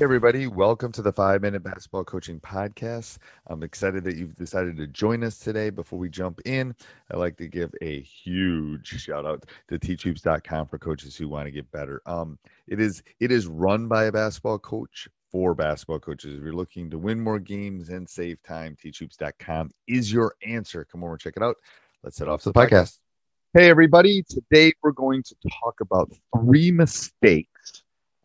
Hey, everybody. Welcome to the Five Minute Basketball Coaching Podcast. I'm excited that you've decided to join us today. Before we jump in, I'd like to give a huge shout out to teachhoops.com for coaches who want to get better. Um, it is it is run by a basketball coach for basketball coaches. If you're looking to win more games and save time, teachhoops.com is your answer. Come over, and check it out. Let's head off to the podcast. Hey, everybody. Today we're going to talk about three mistakes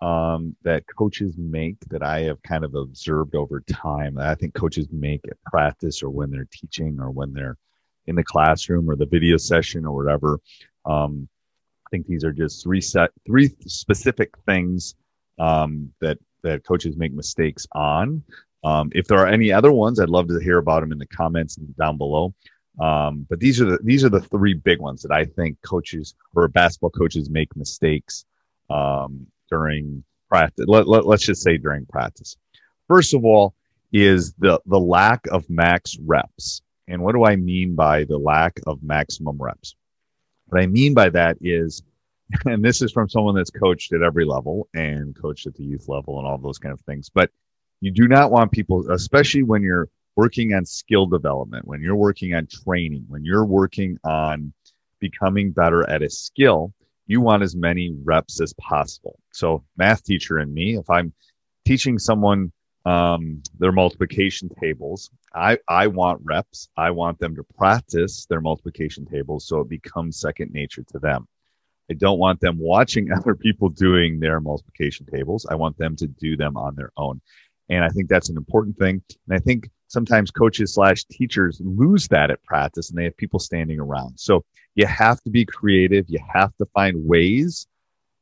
um, that coaches make that I have kind of observed over time. I think coaches make at practice or when they're teaching or when they're in the classroom or the video session or whatever. Um, I think these are just three set, three specific things um, that that coaches make mistakes on. Um, if there are any other ones, I'd love to hear about them in the comments down below. Um, but these are the these are the three big ones that I think coaches or basketball coaches make mistakes um, during practice. Let, let, let's just say during practice. First of all, is the the lack of max reps. And what do I mean by the lack of maximum reps? What I mean by that is, and this is from someone that's coached at every level and coached at the youth level and all those kind of things, but you do not want people, especially when you're working on skill development, when you're working on training, when you're working on becoming better at a skill, you want as many reps as possible. So, math teacher and me, if I'm teaching someone um, their multiplication tables, I, I want reps. I want them to practice their multiplication tables so it becomes second nature to them. I don't want them watching other people doing their multiplication tables. I want them to do them on their own. And I think that's an important thing. And I think sometimes coaches slash teachers lose that at practice and they have people standing around. So you have to be creative. You have to find ways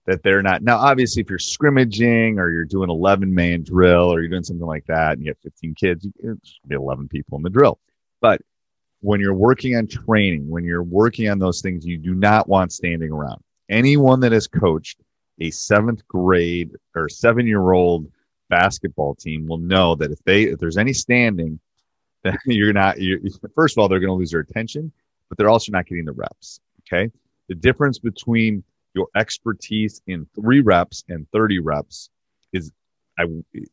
that they're not. Now, obviously, if you're scrimmaging or you're doing 11 man drill or you're doing something like that and you have 15 kids, you be 11 people in the drill. But when you're working on training, when you're working on those things, you do not want standing around. Anyone that has coached a seventh grade or seven year old basketball team will know that if they if there's any standing, then you're not. You're, first of all, they're going to lose their attention, but they're also not getting the reps. Okay, the difference between your expertise in three reps and 30 reps is I,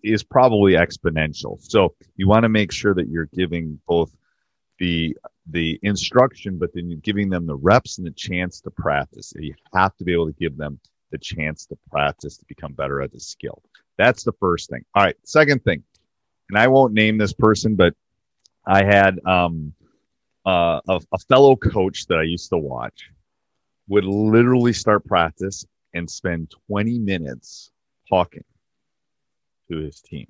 is probably exponential. So you want to make sure that you're giving both the the instruction, but then you're giving them the reps and the chance to practice. You have to be able to give them the chance to practice to become better at the skill. That's the first thing. All right. Second thing, and I won't name this person, but I had um, uh, a, a fellow coach that I used to watch would literally start practice and spend 20 minutes talking to his team.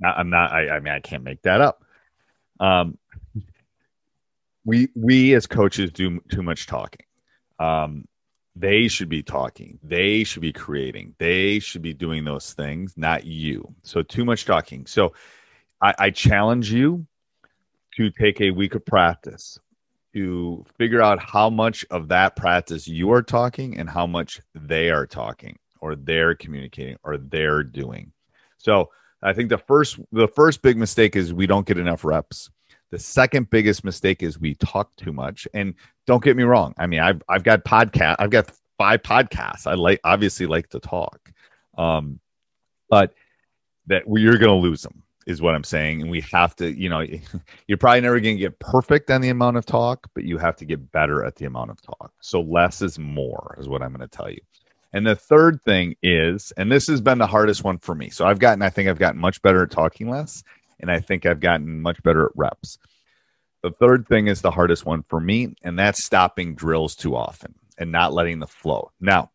Now, I'm not, I, I mean, I can't make that up. Um, we, we as coaches do too much talking. Um, they should be talking. They should be creating. They should be doing those things, not you. So too much talking. So I, I challenge you to take a week of practice to figure out how much of that practice you are talking and how much they are talking or they're communicating or they're doing. So I think the first the first big mistake is we don't get enough reps. The second biggest mistake is we talk too much. And don't get me wrong. I mean, I've I've got podcast. I've got five podcasts. I like obviously like to talk, um, but that you're going to lose them is what I'm saying. And we have to, you know, you're probably never going to get perfect on the amount of talk, but you have to get better at the amount of talk. So less is more, is what I'm going to tell you. And the third thing is, and this has been the hardest one for me. So I've gotten, I think I've gotten much better at talking less and I think I've gotten much better at reps. The third thing is the hardest one for me, and that's stopping drills too often and not letting the flow. Now,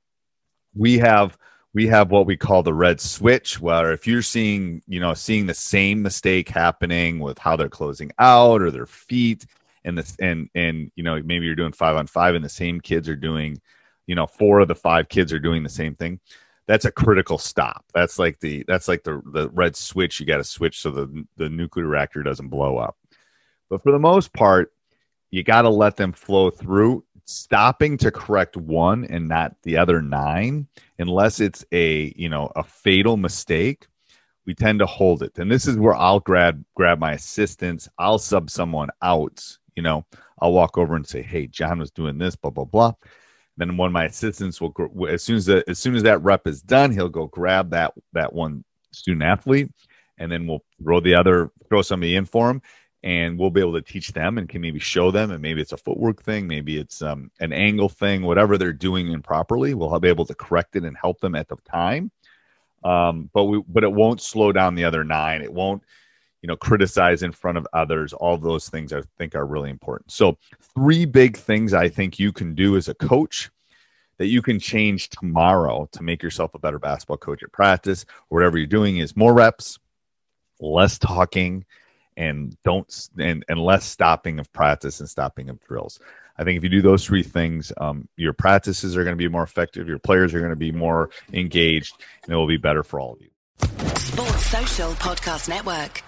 we have we have what we call the red switch where if you're seeing you know seeing the same mistake happening with how they're closing out or their feet and this and and you know maybe you're doing five on five and the same kids are doing you know four of the five kids are doing the same thing that's a critical stop. That's like the that's like the the red switch you got to switch so the the nuclear reactor doesn't blow up. But for the most part, you got to let them flow through stopping to correct one and not the other nine, unless it's a you know a fatal mistake, we tend to hold it. And this is where I'll grab grab my assistants. I'll sub someone out. You know, I'll walk over and say, "Hey, John was doing this, blah blah blah." Then one of my assistants will, as soon as the, as soon as that rep is done, he'll go grab that that one student athlete, and then we'll throw the other throw somebody in for him, and we'll be able to teach them and can maybe show them, and maybe it's a footwork thing, maybe it's um, an angle thing, whatever they're doing improperly, we'll be able to correct it and help them at the time. Um, but we but it won't slow down the other nine. It won't you know criticize in front of others all those things i think are really important. So three big things i think you can do as a coach that you can change tomorrow to make yourself a better basketball coach at practice whatever you're doing is more reps less talking and don't and, and less stopping of practice and stopping of drills. I think if you do those three things um, your practices are going to be more effective your players are going to be more engaged and it will be better for all of you. Sports social podcast network